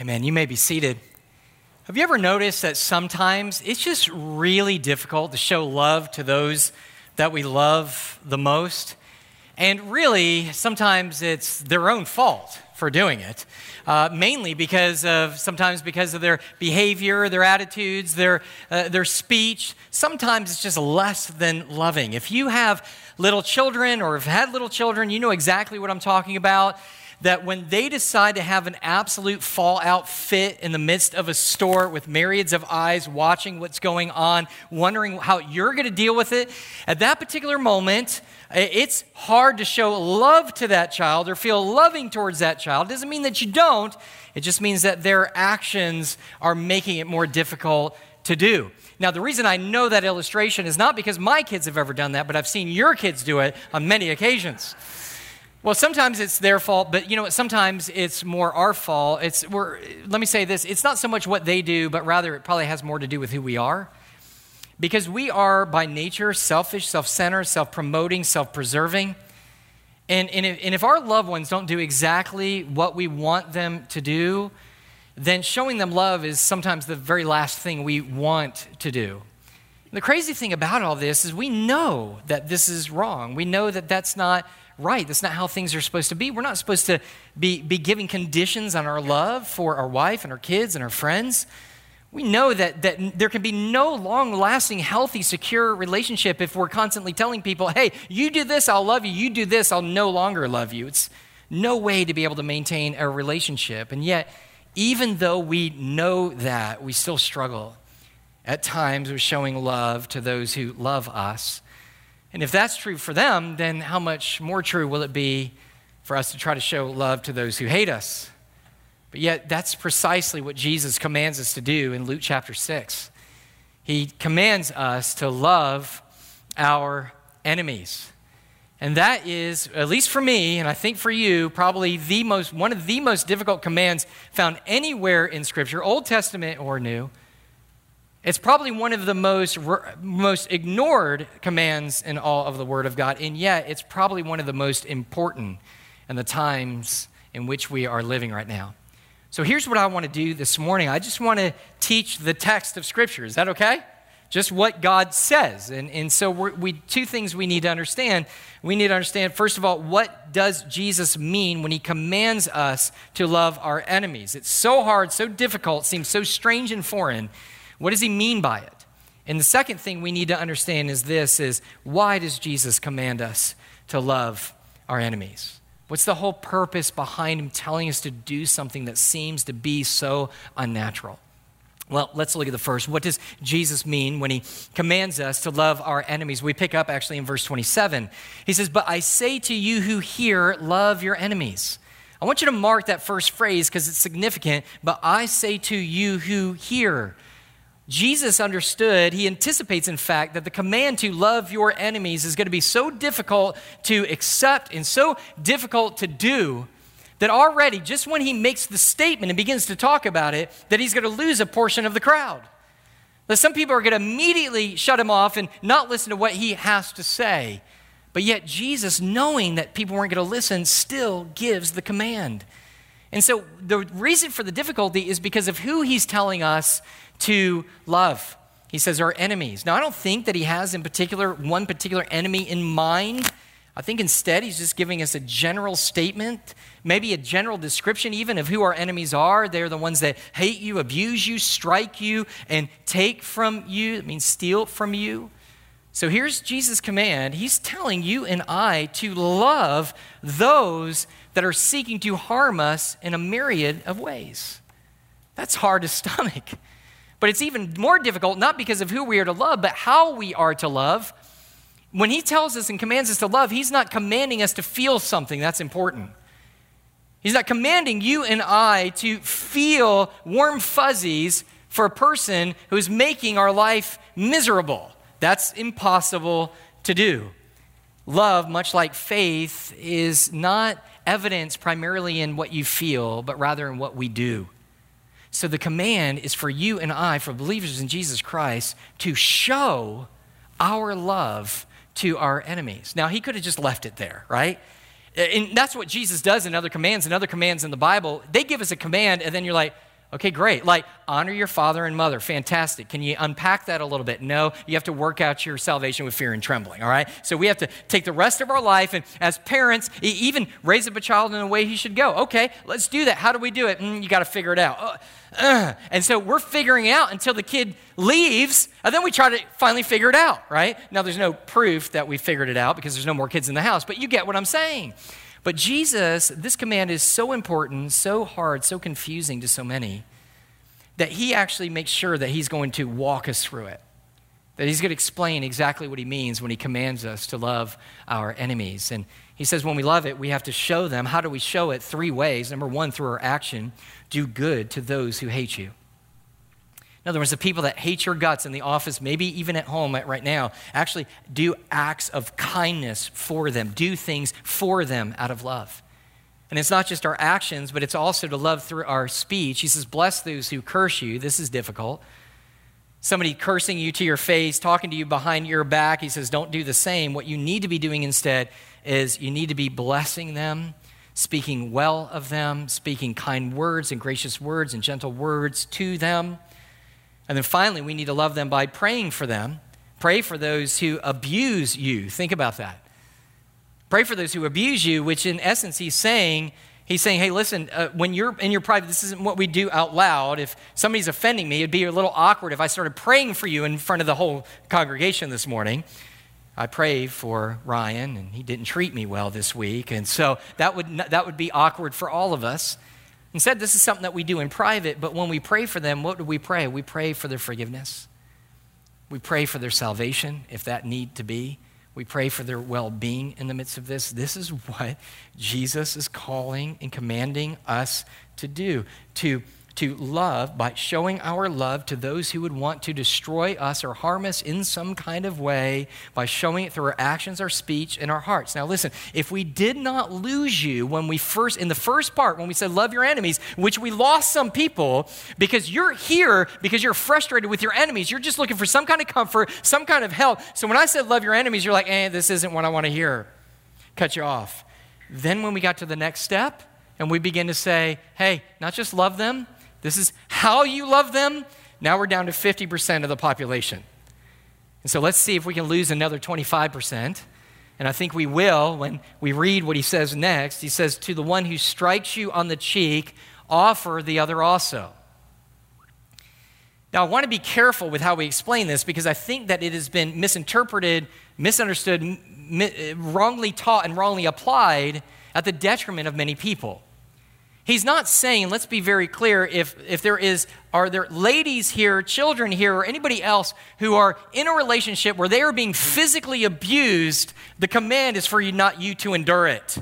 Amen. You may be seated. Have you ever noticed that sometimes it's just really difficult to show love to those that we love the most? And really, sometimes it's their own fault for doing it, uh, mainly because of sometimes because of their behavior, their attitudes, their, uh, their speech. Sometimes it's just less than loving. If you have little children or have had little children, you know exactly what I'm talking about that when they decide to have an absolute fallout fit in the midst of a store with myriads of eyes watching what's going on, wondering how you're going to deal with it, at that particular moment, it's hard to show love to that child or feel loving towards that child. It doesn't mean that you don't, it just means that their actions are making it more difficult to do. Now, the reason I know that illustration is not because my kids have ever done that, but I've seen your kids do it on many occasions. Well, sometimes it's their fault, but you know what? Sometimes it's more our fault. It's we're, let me say this: it's not so much what they do, but rather it probably has more to do with who we are, because we are by nature selfish, self-centered, self-promoting, self-preserving, and and if, and if our loved ones don't do exactly what we want them to do, then showing them love is sometimes the very last thing we want to do. The crazy thing about all this is we know that this is wrong. We know that that's not right. That's not how things are supposed to be. We're not supposed to be, be giving conditions on our love for our wife and our kids and our friends. We know that, that there can be no long lasting, healthy, secure relationship if we're constantly telling people, hey, you do this, I'll love you. You do this, I'll no longer love you. It's no way to be able to maintain a relationship. And yet, even though we know that, we still struggle at times with showing love to those who love us. And if that's true for them, then how much more true will it be for us to try to show love to those who hate us? But yet, that's precisely what Jesus commands us to do in Luke chapter 6. He commands us to love our enemies. And that is, at least for me, and I think for you, probably the most, one of the most difficult commands found anywhere in Scripture, Old Testament or New. It's probably one of the most, most ignored commands in all of the Word of God, and yet it's probably one of the most important in the times in which we are living right now. So here's what I want to do this morning. I just want to teach the text of Scripture. Is that okay? Just what God says. And, and so we two things we need to understand. We need to understand, first of all, what does Jesus mean when he commands us to love our enemies? It's so hard, so difficult, seems so strange and foreign. What does he mean by it? And the second thing we need to understand is this is why does Jesus command us to love our enemies? What's the whole purpose behind him telling us to do something that seems to be so unnatural? Well, let's look at the first. What does Jesus mean when he commands us to love our enemies? We pick up actually in verse 27. He says, But I say to you who hear, love your enemies. I want you to mark that first phrase because it's significant. But I say to you who hear, Jesus understood, he anticipates, in fact, that the command to love your enemies is going to be so difficult to accept and so difficult to do that already, just when he makes the statement and begins to talk about it, that he's going to lose a portion of the crowd. That some people are going to immediately shut him off and not listen to what he has to say. But yet, Jesus, knowing that people weren't going to listen, still gives the command. And so, the reason for the difficulty is because of who he's telling us to love. He says our enemies. Now, I don't think that he has in particular one particular enemy in mind. I think instead he's just giving us a general statement, maybe a general description even of who our enemies are. They're the ones that hate you, abuse you, strike you, and take from you. It means steal from you. So here's Jesus' command. He's telling you and I to love those that are seeking to harm us in a myriad of ways. That's hard to stomach. But it's even more difficult, not because of who we are to love, but how we are to love. When he tells us and commands us to love, he's not commanding us to feel something. That's important. He's not commanding you and I to feel warm fuzzies for a person who's making our life miserable. That's impossible to do. Love, much like faith, is not evidence primarily in what you feel, but rather in what we do. So the command is for you and I, for believers in Jesus Christ, to show our love to our enemies. Now, he could have just left it there, right? And that's what Jesus does in other commands and other commands in the Bible. They give us a command, and then you're like, Okay, great. Like, honor your father and mother. Fantastic. Can you unpack that a little bit? No, you have to work out your salvation with fear and trembling, all right? So we have to take the rest of our life and, as parents, even raise up a child in the way he should go. Okay, let's do that. How do we do it? Mm, you got to figure it out. Uh, uh. And so we're figuring it out until the kid leaves, and then we try to finally figure it out, right? Now, there's no proof that we figured it out because there's no more kids in the house, but you get what I'm saying. But Jesus, this command is so important, so hard, so confusing to so many that he actually makes sure that he's going to walk us through it. That he's going to explain exactly what he means when he commands us to love our enemies. And he says when we love it, we have to show them. How do we show it? Three ways. Number one, through our action do good to those who hate you. In other words, the people that hate your guts in the office, maybe even at home right now, actually do acts of kindness for them, do things for them out of love. And it's not just our actions, but it's also to love through our speech. He says, Bless those who curse you. This is difficult. Somebody cursing you to your face, talking to you behind your back. He says, Don't do the same. What you need to be doing instead is you need to be blessing them, speaking well of them, speaking kind words and gracious words and gentle words to them. And then finally, we need to love them by praying for them. Pray for those who abuse you. Think about that. Pray for those who abuse you, which in essence, he's saying, He's saying, hey, listen, uh, when you're in your private, this isn't what we do out loud. If somebody's offending me, it'd be a little awkward if I started praying for you in front of the whole congregation this morning. I pray for Ryan, and he didn't treat me well this week. And so that would, that would be awkward for all of us. Instead, this is something that we do in private, but when we pray for them, what do we pray? We pray for their forgiveness. We pray for their salvation, if that need to be. We pray for their well being in the midst of this. This is what Jesus is calling and commanding us to do to to love by showing our love to those who would want to destroy us or harm us in some kind of way by showing it through our actions, our speech, and our hearts. Now, listen, if we did not lose you when we first, in the first part, when we said love your enemies, which we lost some people because you're here because you're frustrated with your enemies, you're just looking for some kind of comfort, some kind of help. So when I said love your enemies, you're like, eh, this isn't what I want to hear. Cut you off. Then when we got to the next step, and we begin to say, hey, not just love them, this is how you love them. Now we're down to 50% of the population. And so let's see if we can lose another 25%. And I think we will when we read what he says next. He says, To the one who strikes you on the cheek, offer the other also. Now, I want to be careful with how we explain this because I think that it has been misinterpreted, misunderstood, mi- wrongly taught, and wrongly applied at the detriment of many people. He's not saying, let's be very clear, if, if there is, are there ladies here, children here, or anybody else who are in a relationship where they are being physically abused, the command is for you not you to endure it.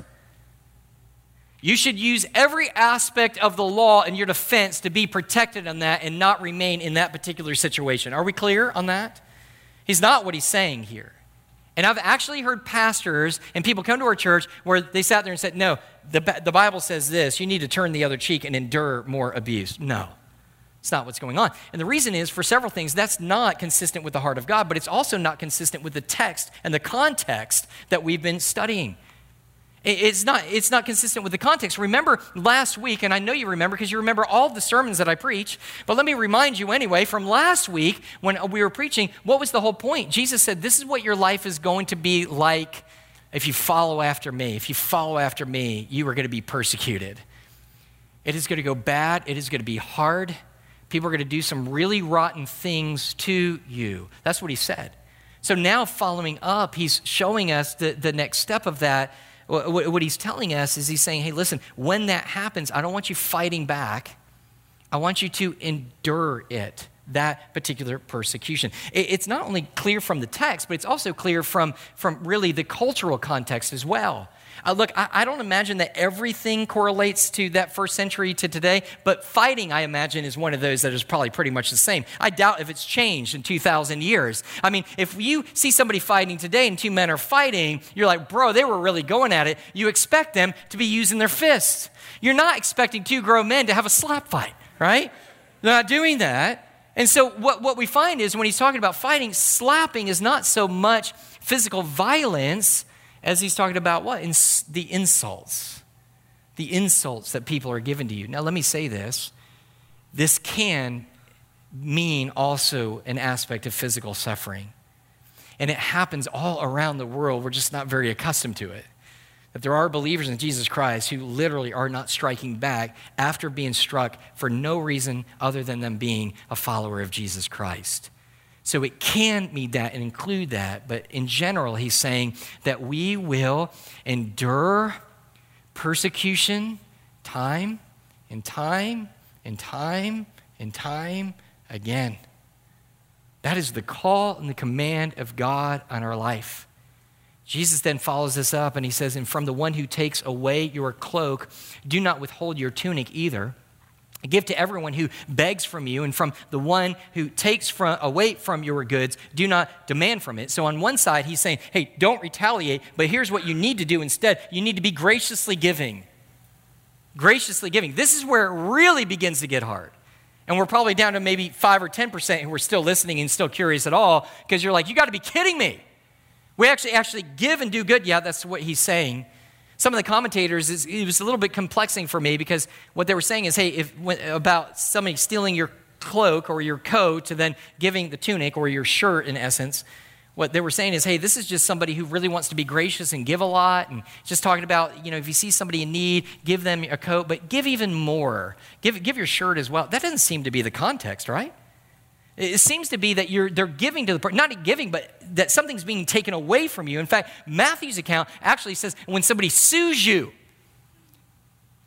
You should use every aspect of the law in your defense to be protected on that and not remain in that particular situation. Are we clear on that? He's not what he's saying here. And I've actually heard pastors and people come to our church where they sat there and said, No, the, the Bible says this. You need to turn the other cheek and endure more abuse. No, it's not what's going on. And the reason is for several things, that's not consistent with the heart of God, but it's also not consistent with the text and the context that we've been studying. It's not, it's not consistent with the context. Remember last week, and I know you remember because you remember all the sermons that I preach, but let me remind you anyway from last week when we were preaching, what was the whole point? Jesus said, This is what your life is going to be like if you follow after me. If you follow after me, you are going to be persecuted. It is going to go bad, it is going to be hard. People are going to do some really rotten things to you. That's what he said. So now, following up, he's showing us the, the next step of that what he's telling us is he's saying, hey, listen, when that happens, I don't want you fighting back. I want you to endure it, that particular persecution. It's not only clear from the text, but it's also clear from, from really the cultural context as well. Uh, look, I, I, don't imagine that everything correlates to that first century to today, but fighting, I imagine, is one of those that is probably pretty much the same. I doubt if it's changed in 2,000 years. I mean, if you see somebody fighting today and two men are fighting, you're like, bro, they were really going at it. You expect them to be using their fists. You're not expecting two grown men to have a slap fight, right? They're not doing that. And so, what, what we find is when he's talking about fighting, slapping is not so much physical violence as he's talking about what? The insults. The insults that people are given to you. Now, let me say this this can mean also an aspect of physical suffering. And it happens all around the world. We're just not very accustomed to it. That there are believers in Jesus Christ who literally are not striking back after being struck for no reason other than them being a follower of Jesus Christ. So it can mean that and include that, but in general, he's saying that we will endure persecution time and time and time and time again. That is the call and the command of God on our life. Jesus then follows this up and he says, And from the one who takes away your cloak, do not withhold your tunic either. Give to everyone who begs from you, and from the one who takes from, away from your goods, do not demand from it. So, on one side, he's saying, Hey, don't retaliate, but here's what you need to do instead you need to be graciously giving. Graciously giving. This is where it really begins to get hard. And we're probably down to maybe 5 or 10% who are still listening and still curious at all because you're like, You got to be kidding me. We actually actually give and do good. Yeah, that's what he's saying. Some of the commentators, it was a little bit complexing for me because what they were saying is, hey, if, about somebody stealing your cloak or your coat to then giving the tunic or your shirt in essence, what they were saying is, hey, this is just somebody who really wants to be gracious and give a lot. And just talking about, you know, if you see somebody in need, give them a coat, but give even more. Give, give your shirt as well. That doesn't seem to be the context, right? It seems to be that you're, they're giving to the person, not giving, but that something's being taken away from you. In fact, Matthew's account actually says when somebody sues you,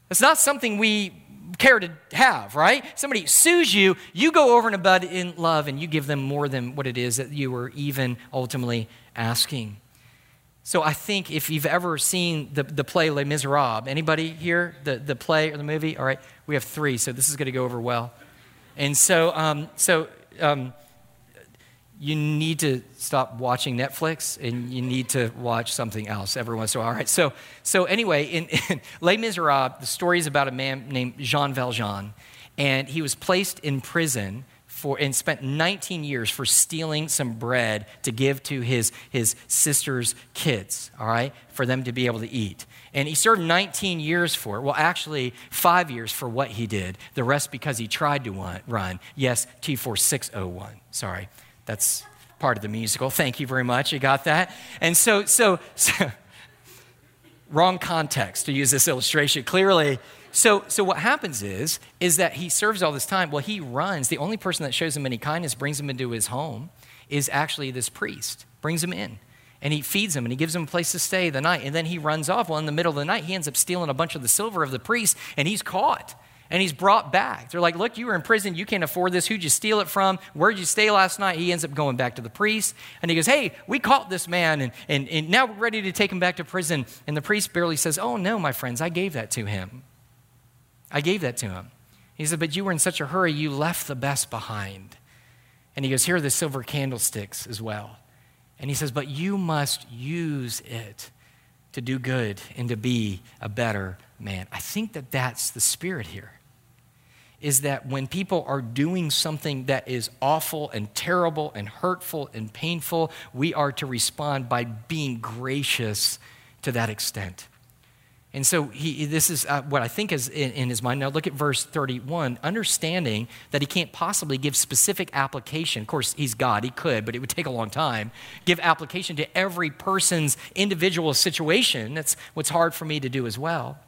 it's not something we care to have, right? Somebody sues you, you go over and above in love and you give them more than what it is that you were even ultimately asking. So I think if you've ever seen the, the play Les Miserables, anybody here? The, the play or the movie? All right, we have three, so this is going to go over well. And so, um, so um, you need to stop watching Netflix and you need to watch something else every once in a while. All right. So, so anyway, in, in Les Miserables, the story is about a man named Jean Valjean, and he was placed in prison for and spent 19 years for stealing some bread to give to his, his sister's kids, all right, for them to be able to eat. And he served 19 years for it. Well, actually, five years for what he did. The rest because he tried to run. Yes, T4601. Sorry, that's part of the musical. Thank you very much. You got that? And so, so, so wrong context to use this illustration. Clearly, so, so what happens is, is that he serves all this time. Well, he runs. The only person that shows him any kindness, brings him into his home, is actually this priest. Brings him in. And he feeds him and he gives him a place to stay the night. And then he runs off. Well, in the middle of the night, he ends up stealing a bunch of the silver of the priest and he's caught. And he's brought back. They're like, Look, you were in prison. You can't afford this. Who'd you steal it from? Where'd you stay last night? He ends up going back to the priest. And he goes, Hey, we caught this man. And, and, and now we're ready to take him back to prison. And the priest barely says, Oh, no, my friends, I gave that to him. I gave that to him. He said, But you were in such a hurry, you left the best behind. And he goes, Here are the silver candlesticks as well. And he says, But you must use it to do good and to be a better man. I think that that's the spirit here. Is that when people are doing something that is awful and terrible and hurtful and painful, we are to respond by being gracious to that extent. And so he, this is uh, what I think is in, in, his mind. Now look at verse 31. Understanding that he can't possibly give specific application. Of course, he's God. He could, but it would take a long time. Give application to every person's individual situation. That's what's hard for me to do as well.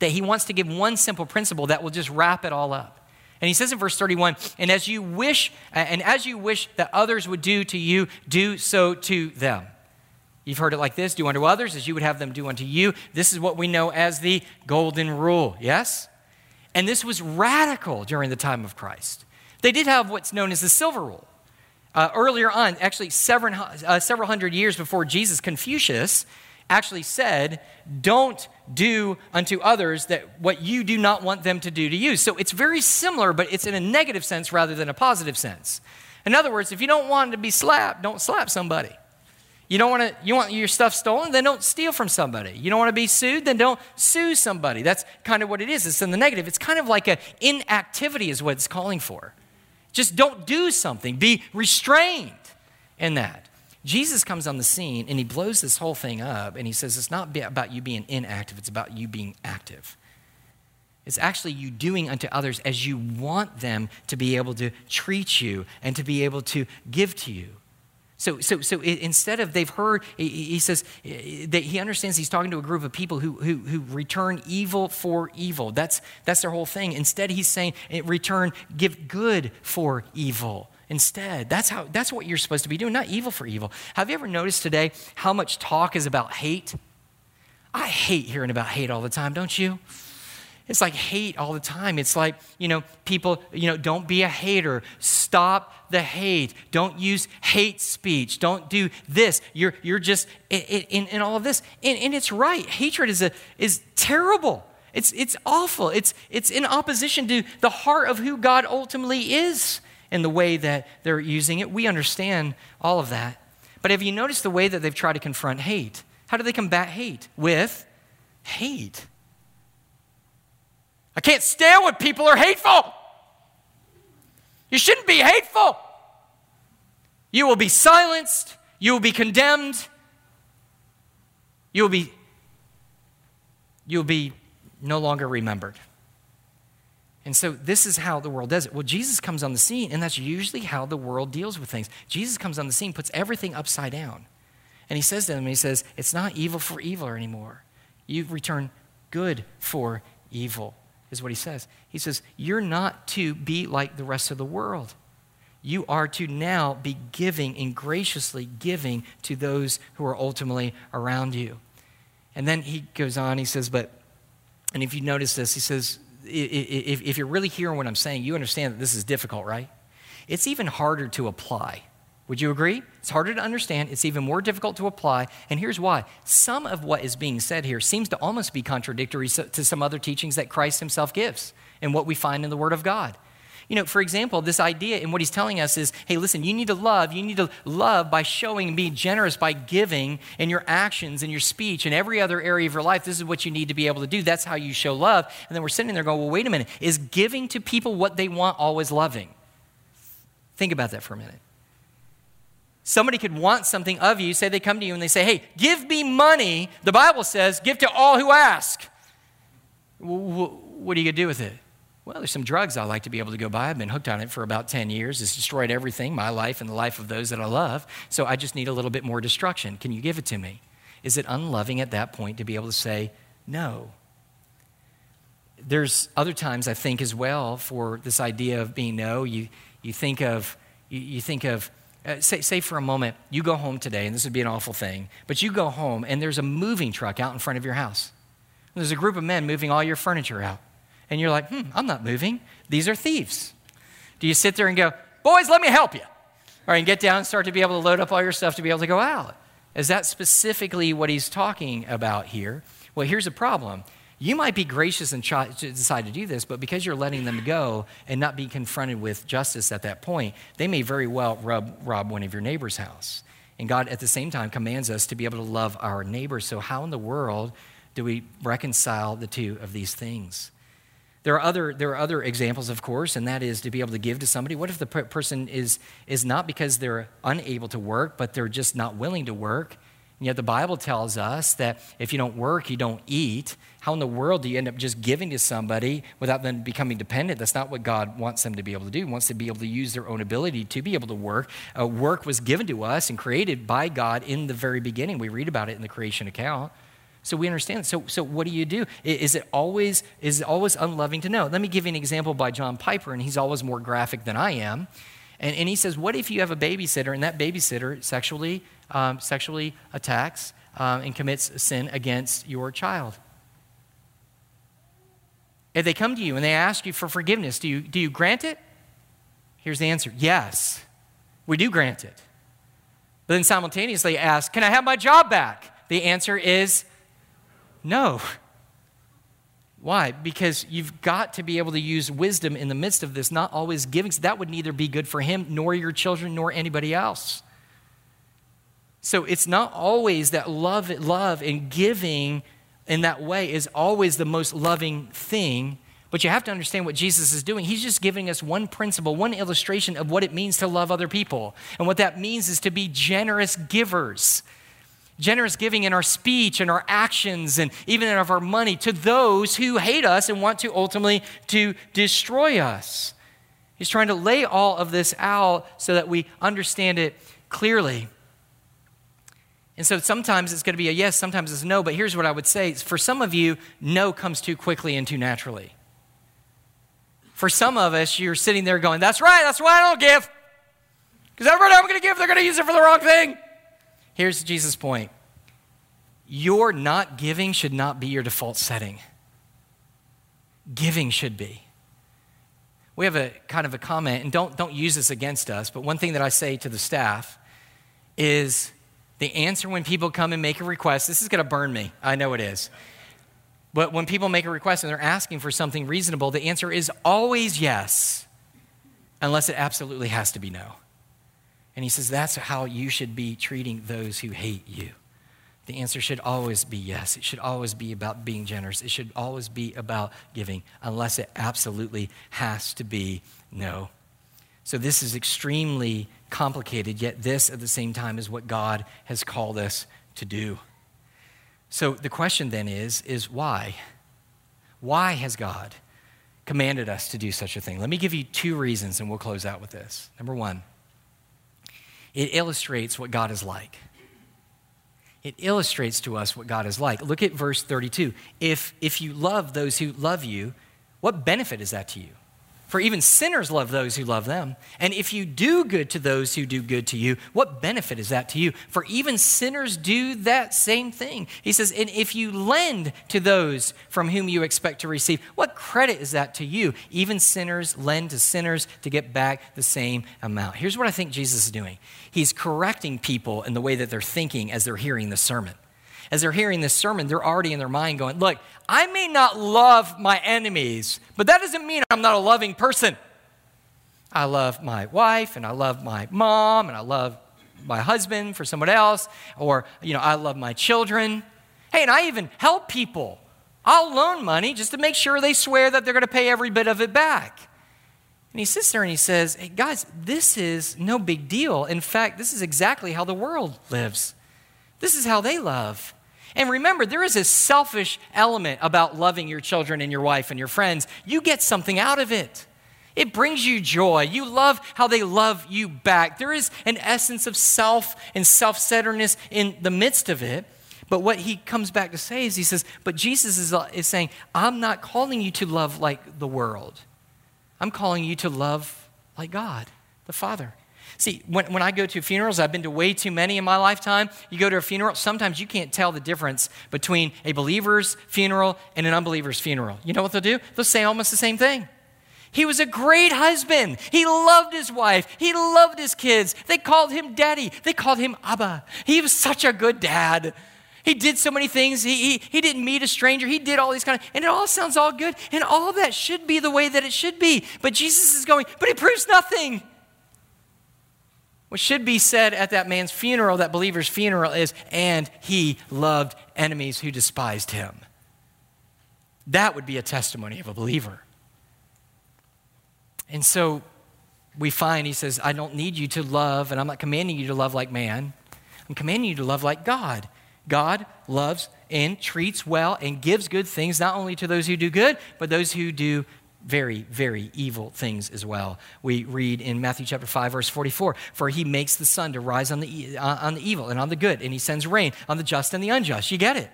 That he wants to give one simple principle that will just wrap it all up. And he says in verse 31, and as you wish, and as you wish that others would do to you, do so to them. You've heard it like this do unto others as you would have them do unto you. This is what we know as the golden rule, yes? And this was radical during the time of Christ. They did have what's known as the silver rule. Uh, earlier on, actually several, uh, several hundred years before Jesus, Confucius actually said, Don't do unto others that what you do not want them to do to you. So it's very similar, but it's in a negative sense rather than a positive sense. In other words, if you don't want to be slapped, don't slap somebody. You don't want to you want your stuff stolen, then don't steal from somebody. You don't want to be sued, then don't sue somebody. That's kind of what it is. It's in the negative. It's kind of like an inactivity is what it's calling for. Just don't do something. Be restrained in that. Jesus comes on the scene and he blows this whole thing up and he says it's not about you being inactive, it's about you being active. It's actually you doing unto others as you want them to be able to treat you and to be able to give to you. So, so, so instead of they've heard, he says eh, that he understands he's talking to a group of people who, who, who return evil for evil. That's, that's their whole thing. Instead, he's saying, eh, return, give good for evil. Instead, that's, how, that's what you're supposed to be doing, not evil for evil. Have you ever noticed today how much talk is about hate? I hate hearing about hate all the time, don't you? It's like hate all the time. It's like, you know, people, you know, don't be a hater. Stop the hate. Don't use hate speech. Don't do this. You're, you're just in, in all of this. And, and it's right. Hatred is, a, is terrible. It's, it's awful. It's, it's in opposition to the heart of who God ultimately is in the way that they're using it. We understand all of that. But have you noticed the way that they've tried to confront hate? How do they combat hate? With hate. I can't stand when people are hateful. You shouldn't be hateful. You will be silenced. You will be condemned. You will be, you will be no longer remembered. And so this is how the world does it. Well, Jesus comes on the scene, and that's usually how the world deals with things. Jesus comes on the scene, puts everything upside down. And he says to them, he says, It's not evil for evil anymore. You return good for evil is what he says. He says, You're not to be like the rest of the world. You are to now be giving and graciously giving to those who are ultimately around you. And then he goes on, he says, But, and if you notice this, he says, if, you're really hearing what I'm saying, you understand that this is difficult, right? It's even harder to apply. Would you agree? It's harder to understand. It's even more difficult to apply. And here's why. Some of what is being said here seems to almost be contradictory to some other teachings that Christ himself gives and what we find in the Word of God. You know, for example, this idea and what he's telling us is hey, listen, you need to love. You need to love by showing and being generous by giving in your actions and your speech and every other area of your life. This is what you need to be able to do. That's how you show love. And then we're sitting there going, well, wait a minute. Is giving to people what they want always loving? Think about that for a minute. Somebody could want something of you. Say they come to you and they say, Hey, give me money. The Bible says, Give to all who ask. What are you going to do with it? Well, there's some drugs I like to be able to go buy. I've been hooked on it for about 10 years. It's destroyed everything, my life and the life of those that I love. So I just need a little bit more destruction. Can you give it to me? Is it unloving at that point to be able to say no? There's other times I think as well for this idea of being no. You, you think of, you, you think of, uh, say, say for a moment, you go home today, and this would be an awful thing, but you go home and there's a moving truck out in front of your house. There's a group of men moving all your furniture out. And you're like, hmm, I'm not moving. These are thieves. Do you sit there and go, boys, let me help you? Or you get down and start to be able to load up all your stuff to be able to go out. Is that specifically what he's talking about here? Well, here's a problem. You might be gracious and try, to decide to do this, but because you're letting them go and not be confronted with justice at that point, they may very well rob, rob one of your neighbor's house. And God, at the same time, commands us to be able to love our neighbors. So, how in the world do we reconcile the two of these things? There are other, there are other examples, of course, and that is to be able to give to somebody. What if the person is, is not because they're unable to work, but they're just not willing to work? And yet the Bible tells us that if you don't work, you don't eat. How in the world do you end up just giving to somebody without them becoming dependent? That's not what God wants them to be able to do. He wants to be able to use their own ability to be able to work. Uh, work was given to us and created by God in the very beginning. We read about it in the creation account. So we understand. So, so what do you do? Is it always is it always unloving to know? Let me give you an example by John Piper, and he's always more graphic than I am. And, and he says, what if you have a babysitter and that babysitter sexually um, sexually attacks um, and commits sin against your child. If they come to you and they ask you for forgiveness, do you, do you grant it? Here's the answer yes, we do grant it. But then simultaneously ask, Can I have my job back? The answer is no. Why? Because you've got to be able to use wisdom in the midst of this, not always giving. That would neither be good for him, nor your children, nor anybody else. So it's not always that love, love and giving in that way is always the most loving thing, But you have to understand what Jesus is doing. He's just giving us one principle, one illustration of what it means to love other people. And what that means is to be generous givers. Generous giving in our speech and our actions and even of our money to those who hate us and want to ultimately to destroy us. He's trying to lay all of this out so that we understand it clearly. And so sometimes it's going to be a yes, sometimes it's no, but here's what I would say. For some of you, no comes too quickly and too naturally. For some of us, you're sitting there going, That's right, that's why I don't give. Because every time I'm going to give, they're going to use it for the wrong thing. Here's Jesus' point your not giving should not be your default setting, giving should be. We have a kind of a comment, and don't, don't use this against us, but one thing that I say to the staff is the answer when people come and make a request, this is going to burn me. I know it is. But when people make a request and they're asking for something reasonable, the answer is always yes, unless it absolutely has to be no. And he says that's how you should be treating those who hate you. The answer should always be yes. It should always be about being generous. It should always be about giving, unless it absolutely has to be no. So, this is extremely complicated, yet, this at the same time is what God has called us to do. So, the question then is, is why? Why has God commanded us to do such a thing? Let me give you two reasons, and we'll close out with this. Number one, it illustrates what God is like it illustrates to us what God is like. Look at verse 32. If, if you love those who love you, what benefit is that to you? For even sinners love those who love them. And if you do good to those who do good to you, what benefit is that to you? For even sinners do that same thing. He says, And if you lend to those from whom you expect to receive, what credit is that to you? Even sinners lend to sinners to get back the same amount. Here's what I think Jesus is doing He's correcting people in the way that they're thinking as they're hearing the sermon as they're hearing this sermon, they're already in their mind going, Look, I may not love my enemies, but that doesn't mean I'm not a loving person. I love my wife, and I love my mom, and I love my husband for someone else, or, you know, I love my children. Hey, and I even help people. I'll loan money just to make sure they swear that they're going to pay every bit of it back. And he sits there and he says, Hey, guys, this is no big deal. In fact, this is exactly how the world lives. This is how they love. And remember, there is a selfish element about loving your children and your wife and your friends. You get something out of it. It brings you joy. You love how they love you back. There is an essence of self and self centeredness in the midst of it. But what he comes back to say is, he says, But Jesus is, uh, is saying, I'm not calling you to love like the world. I'm calling you to love like God, the Father. See, when, when I go to funerals, I've been to way too many in my lifetime. You go to a funeral, sometimes you can't tell the difference between a believer's funeral and an unbeliever's funeral. You know what they'll do? They'll say almost the same thing. He was a great husband. He loved his wife. He loved his kids. They called him daddy. They called him Abba. He was such a good dad. He did so many things. He, he, he didn't meet a stranger. He did all these kind of, and it all sounds all good. And all that should be the way that it should be. But Jesus is going, but it proves nothing. What should be said at that man's funeral, that believer's funeral, is, and he loved enemies who despised him. That would be a testimony of a believer. And so we find he says, I don't need you to love, and I'm not commanding you to love like man. I'm commanding you to love like God. God loves and treats well and gives good things not only to those who do good, but those who do very, very evil things as well. We read in Matthew chapter 5, verse 44 For he makes the sun to rise on the, uh, on the evil and on the good, and he sends rain on the just and the unjust. You get it.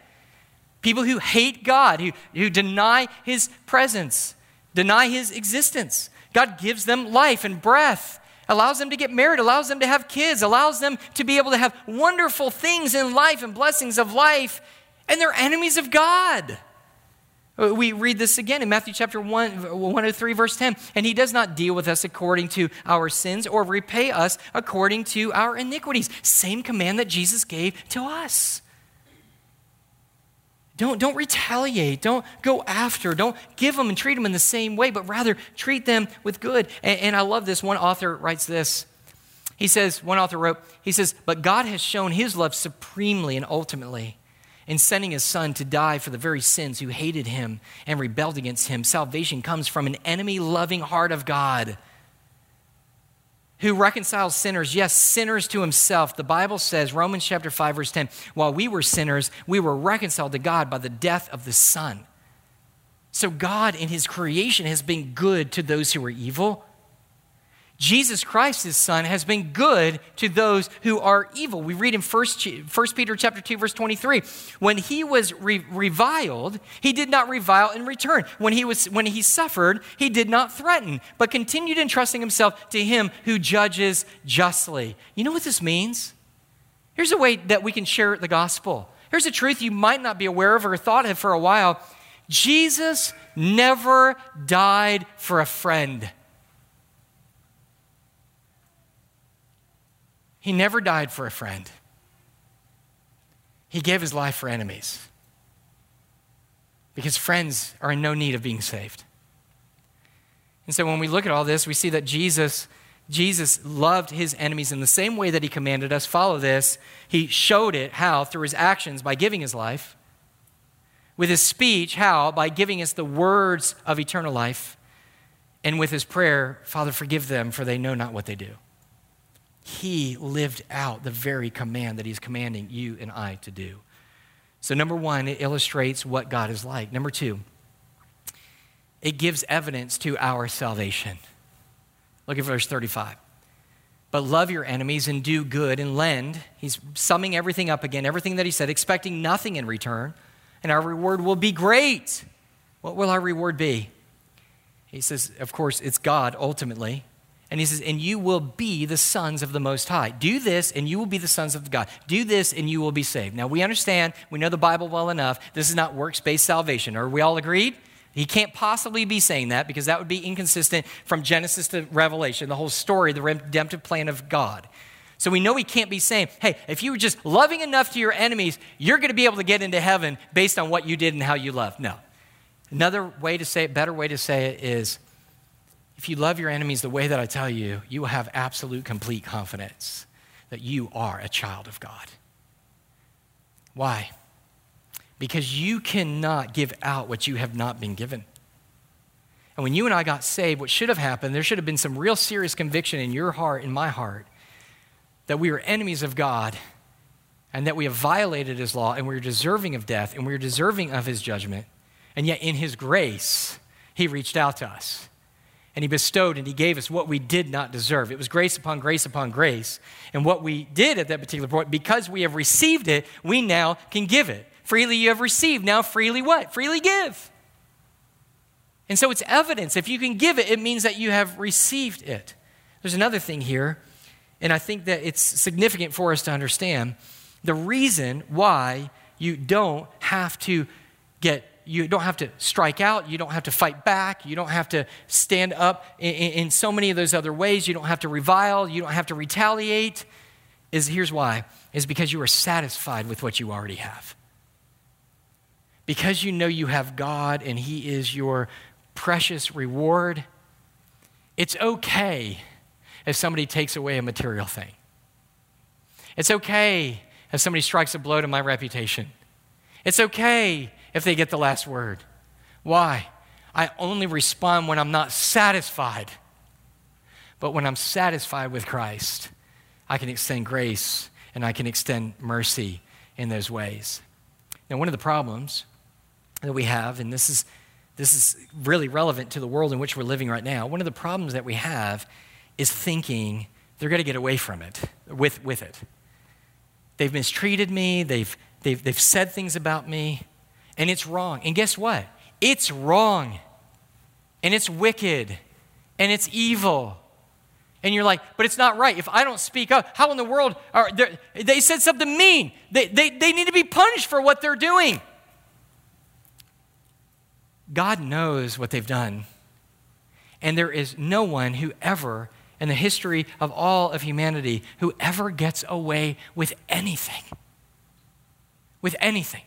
People who hate God, who, who deny his presence, deny his existence. God gives them life and breath, allows them to get married, allows them to have kids, allows them to be able to have wonderful things in life and blessings of life, and they're enemies of God. Uh, we read this again in Matthew chapter 1, 103, verse 10. And he does not deal with us according to our sins or repay us according to our iniquities. Same command that Jesus gave to us. Don't, don't retaliate. Don't go after. Don't give them and treat them in the same way, but rather treat them with good. And, and I love this. One author writes this. He says, one author wrote, he says, But God has shown his love supremely and ultimately in sending his son to die for the very sins who hated him and rebelled against him. Salvation comes from an enemy loving heart of God who reconciles sinners, yes, sinners to himself. The Bible says, Romans chapter 5, verse 10, while we were sinners, we were reconciled to God by the death of the Son. So God in his creation has been good to those who are evil Jesus Christ, his son, has been good to those who are evil. We read in 1, Peter chapter 2, verse 23. When he was re- reviled, he did not revile in return. When he, was, when he suffered, he did not threaten, but continued entrusting himself to him who judges justly. You know what this means? Here's a way that we can share the gospel. Here's a truth you might not be aware of or thought of for a while. Jesus never died for a friend. He never died for a friend, He gave His life for enemies. Because friends are in no need of being saved. And so when we look at all this, we see that Jesus. Jesus loved his enemies in the same way that he commanded us. Follow this. He showed it how? Through his actions by giving his life. With his speech, how? By giving us the words of eternal life. And with his prayer, Father, forgive them, for they know not what they do he lived out the very command that he's commanding you and I to do. So, number one, it illustrates what God is like. Number two, it gives evidence to our salvation. Look at verse 35. But love your enemies and do good and lend. He's summing everything up again, everything that he said, expecting nothing in return. And our reward will be great. What will our reward be? He says, of course, it's God ultimately. And he says, and you will be the sons of the Most High. Do this, and you will be the sons of God. Do this, and you will be saved. Now, we understand, we know the Bible well enough. This is not works based salvation. Are we all agreed? He can't possibly be saying that because that would be inconsistent from Genesis to Revelation, the whole story, the redemptive plan of God. So we know he can't be saying, hey, if you were just loving enough to your enemies, you're going to be able to get into heaven based on what you did and how you loved. No. Another way to say it, better way to say it is, if you love your enemies the way that I tell you, you will have absolute, complete confidence that you are a child of God. Why? Because you cannot give out what you have not been given. And when you and I got saved, what should have happened, there should have been some real serious conviction in your heart, in my heart, that we are enemies of God and that we have violated his law and we're deserving of death and we're deserving of his judgment. And yet, in his grace, he reached out to us and he bestowed and he gave us what we did not deserve. It was grace upon grace upon grace. And what we did at that particular point, because we have received it, we now can give it. Freely you have received, now freely what? Freely give. And so it's evidence. If you can give it, it means that you have received it. There's another thing here, and I think that it's significant for us to understand the reason why you don't have to get you don't have to strike out. You don't have to fight back. You don't have to stand up in, in, so many of those other ways. You don't have to revile. You don't have to retaliate. Is here's why: is because you are satisfied with what you already have. Because you know you have God and He is your precious reward. It's okay if somebody takes away a material thing. It's okay if somebody strikes a blow to my reputation. It's okay if they get the last word. Why? I only respond when I'm not satisfied. But when I'm satisfied with Christ, I can extend grace and I can extend mercy in those ways. Now, one of the problems that we have, and this is, this is really relevant to the world in which we're living right now, one of the problems that we have is thinking they're going to get away from it, with, with it. They've mistreated me, they've, they've, they've said things about me, and it's wrong. And guess what? It's wrong. And it's wicked. And it's evil. And you're like, but it's not right. If I don't speak up, how in the world are they said something mean? They, they, they need to be punished for what they're doing. God knows what they've done. And there is no one who ever, in the history of all of humanity, who ever gets away with anything. With anything.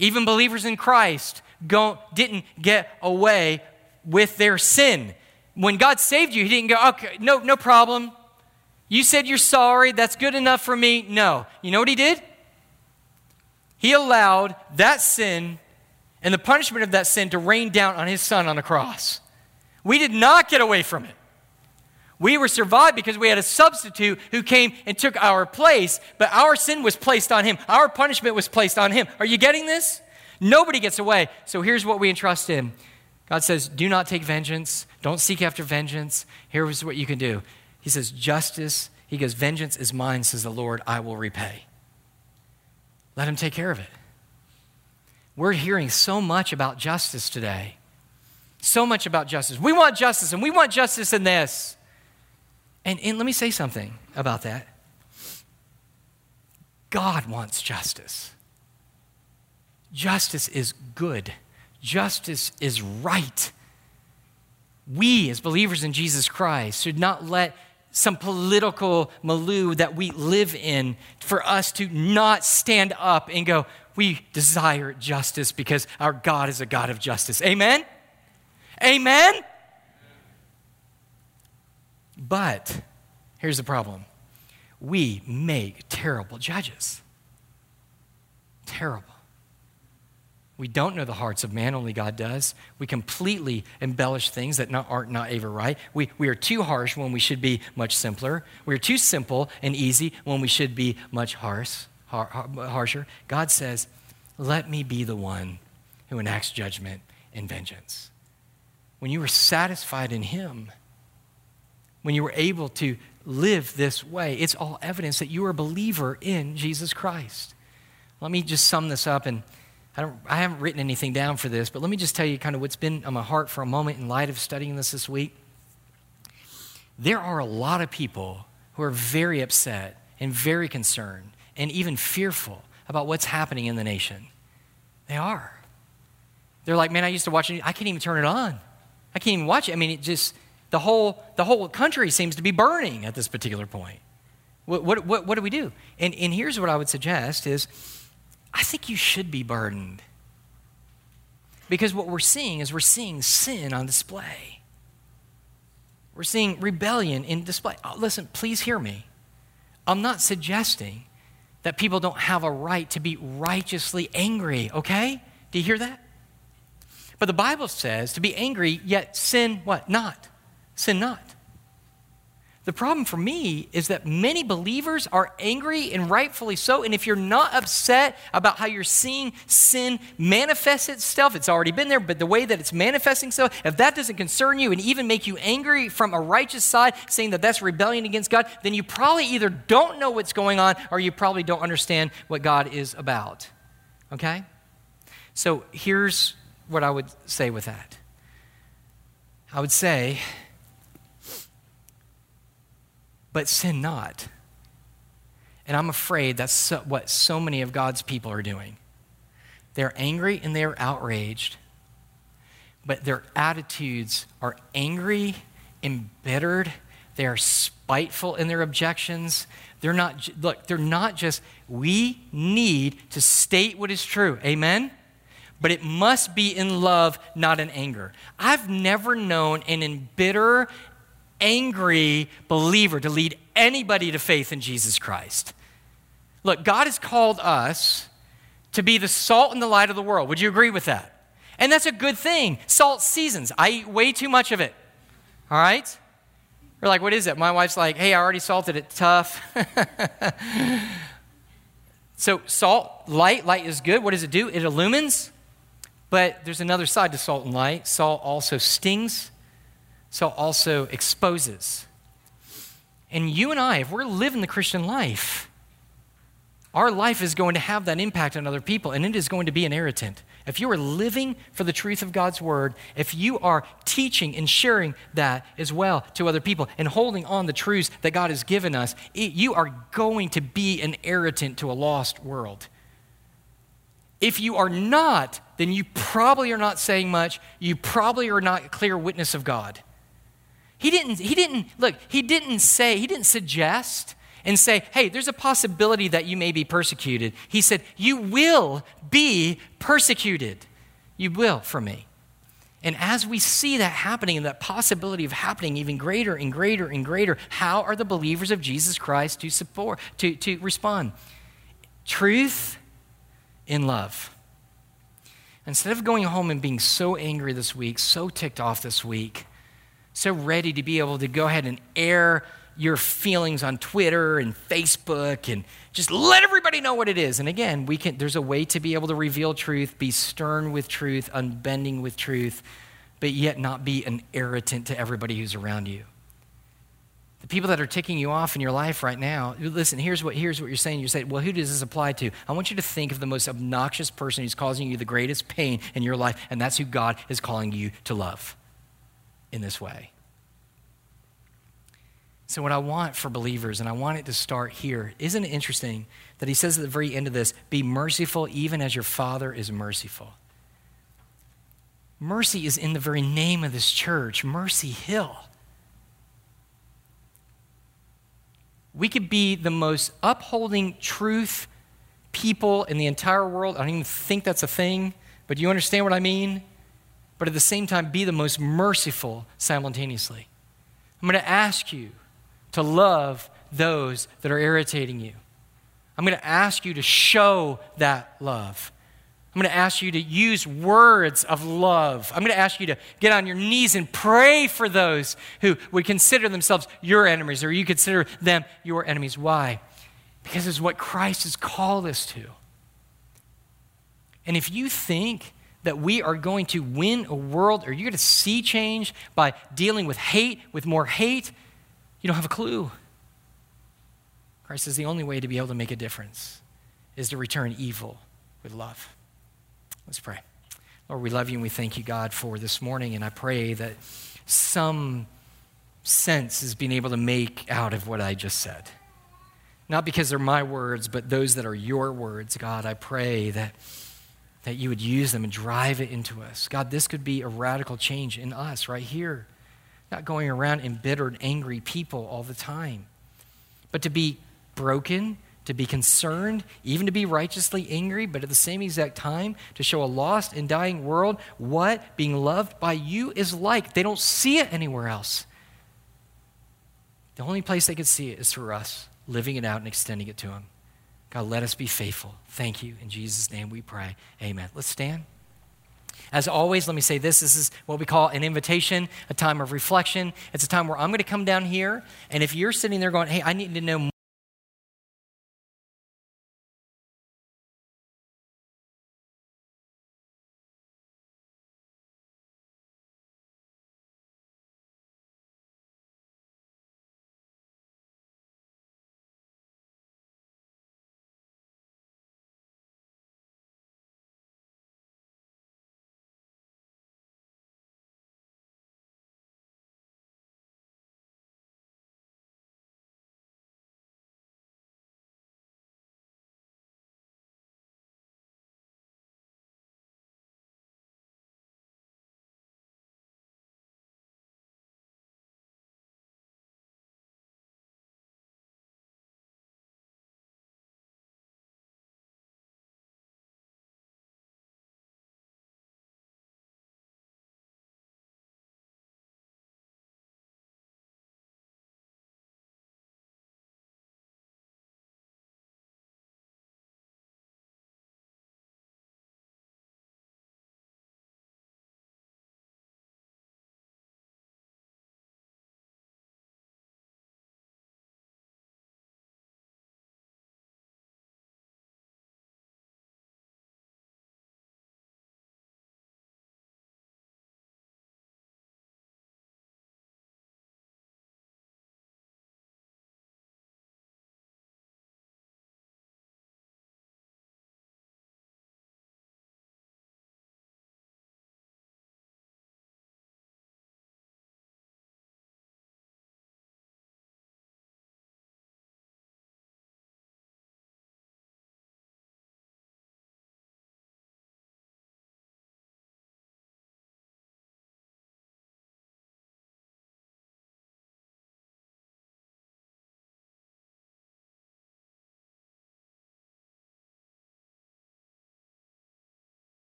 Even believers in Christ didn't get away with their sin. When God saved you, He didn't go, okay, no, no problem. You said you're sorry. That's good enough for me. No. You know what He did? He allowed that sin and the punishment of that sin to rain down on his son on the cross. We did not get away from it. We were survived because we had a substitute who came and took our place, but our sin was placed on him. Our punishment was placed on him. Are you getting this? Nobody gets away. So here's what we entrust him. God says, Do not take vengeance. Don't seek after vengeance. Here's what you can do. He says, Justice. He goes, Vengeance is mine, says the Lord. I will repay. Let him take care of it. We're hearing so much about justice today. So much about justice. We want justice, and we want justice in this. And, and let me say something about that. God wants justice. Justice is good, justice is right. We, as believers in Jesus Christ, should not let some political milieu that we live in for us to not stand up and go, we desire justice because our God is a God of justice. Amen? Amen? But here's the problem we make terrible judges. Terrible. We don't know the hearts of man, only God does. We completely embellish things that not, aren't not ever right. We, we are too harsh when we should be much simpler. We are too simple and easy when we should be much harsh, har, harsher. God says, Let me be the one who enacts judgment and vengeance. When you are satisfied in Him, when you were able to live this way, it's all evidence that you are a believer in Jesus Christ. Let me just sum this up and I, don't, I haven't written anything down for this, but let me just tell you kind of what's been on my heart for a moment in light of studying this this week. There are a lot of people who are very upset and very concerned and even fearful about what's happening in the nation. They are. They're like, man, I used to watch it. I can't even turn it on. I can't even watch it. I mean, it just, the whole, the whole country seems to be burning at this particular point. What, what, what, what do we do? And, and here's what I would suggest is I think you should be burdened. Because what we're seeing is we're seeing sin on display. We're seeing rebellion in display. Oh, listen, please hear me. I'm not suggesting that people don't have a right to be righteously angry, okay? Do you hear that? But the Bible says to be angry, yet sin what? Not. Sin not. The problem for me is that many believers are angry and rightfully so. And if you're not upset about how you're seeing sin manifest itself, it's already been there, but the way that it's manifesting itself, if that doesn't concern you and even make you angry from a righteous side, saying that that's rebellion against God, then you probably either don't know what's going on or you probably don't understand what God is about. Okay? So here's what I would say with that I would say, but sin not. And I'm afraid that's so, what so many of God's people are doing. They're angry and they're outraged, but their attitudes are angry, embittered, they are spiteful in their objections. They're not, look, they're not just, we need to state what is true. Amen? But it must be in love, not in anger. I've never known an embittered angry believer to lead anybody to faith in Jesus Christ. Look, God has called us to be the salt and the light of the world. Would you agree with that? And that's a good thing. Salt seasons. I eat way too much of it. All right? You're like, what is it? My wife's like, hey, I already salted it. Tough. so, salt, light, light is good. What does it do? It illumines. But there's another side to salt and light. Salt also stings so also exposes. And you and I, if we're living the Christian life, our life is going to have that impact on other people, and it is going to be an irritant. If you are living for the truth of God's word, if you are teaching and sharing that as well to other people and holding on the truths that God has given us, it, you are going to be an irritant to a lost world. If you are not, then you probably are not saying much. You probably are not a clear witness of God. He didn't, he didn't, look, he didn't say, he didn't suggest and say, hey, there's a possibility that you may be persecuted. He said, you will be persecuted. You will for me. And as we see that happening and that possibility of happening even greater and greater and greater, how are the believers of Jesus Christ to support, to, to respond? Truth in love. Instead of going home and being so angry this week, so ticked off this week, so ready to be able to go ahead and air your feelings on Twitter and Facebook and just let everybody know what it is. And again, we can there's a way to be able to reveal truth, be stern with truth, unbending with truth, but yet not be an irritant to everybody who's around you. The people that are ticking you off in your life right now, listen, here's what, here's what you're saying. You're saying, well, who does this apply to? I want you to think of the most obnoxious person who's causing you the greatest pain in your life, and that's who God is calling you to love in this way. So, what I want for believers, and I want it to start here, isn't it interesting that he says at the very end of this, be merciful even as your Father is merciful? Mercy is in the very name of this church, Mercy Hill. We could be the most upholding truth people in the entire world. I don't even think that's a thing, but you understand what I mean? But at the same time, be the most merciful simultaneously. I'm going to ask you to love those that are irritating you. I'm going to ask you to show that love. I'm going to ask you to use words of love. I'm going to ask you to get on your knees and pray for those who would consider themselves your enemies or you consider them your enemies. Why? Because it's what Christ has called us to. And if you think that we are going to win a world or you're going to see change by dealing with hate, with more hate, you don't have a clue. Christ says the only way to be able to make a difference is to return evil with love. Let's pray. Lord, we love you and we thank you, God, for this morning. And I pray that some sense is being able to make out of what I just said. Not because they're my words, but those that are your words, God. I pray that, that you would use them and drive it into us. God, this could be a radical change in us right here. Not going around embittered, angry people all the time, but to be broken to be concerned, even to be righteously angry, but at the same exact time, to show a lost and dying world what being loved by you is like. They don't see it anywhere else. The only place they can see it is through us, living it out and extending it to them. God, let us be faithful. Thank you. In Jesus' name we pray. Amen. Let's stand. As always, let me say this this is what we call an invitation, a time of reflection. It's a time where I'm going to come down here, and if you're sitting there going, hey, I need to know.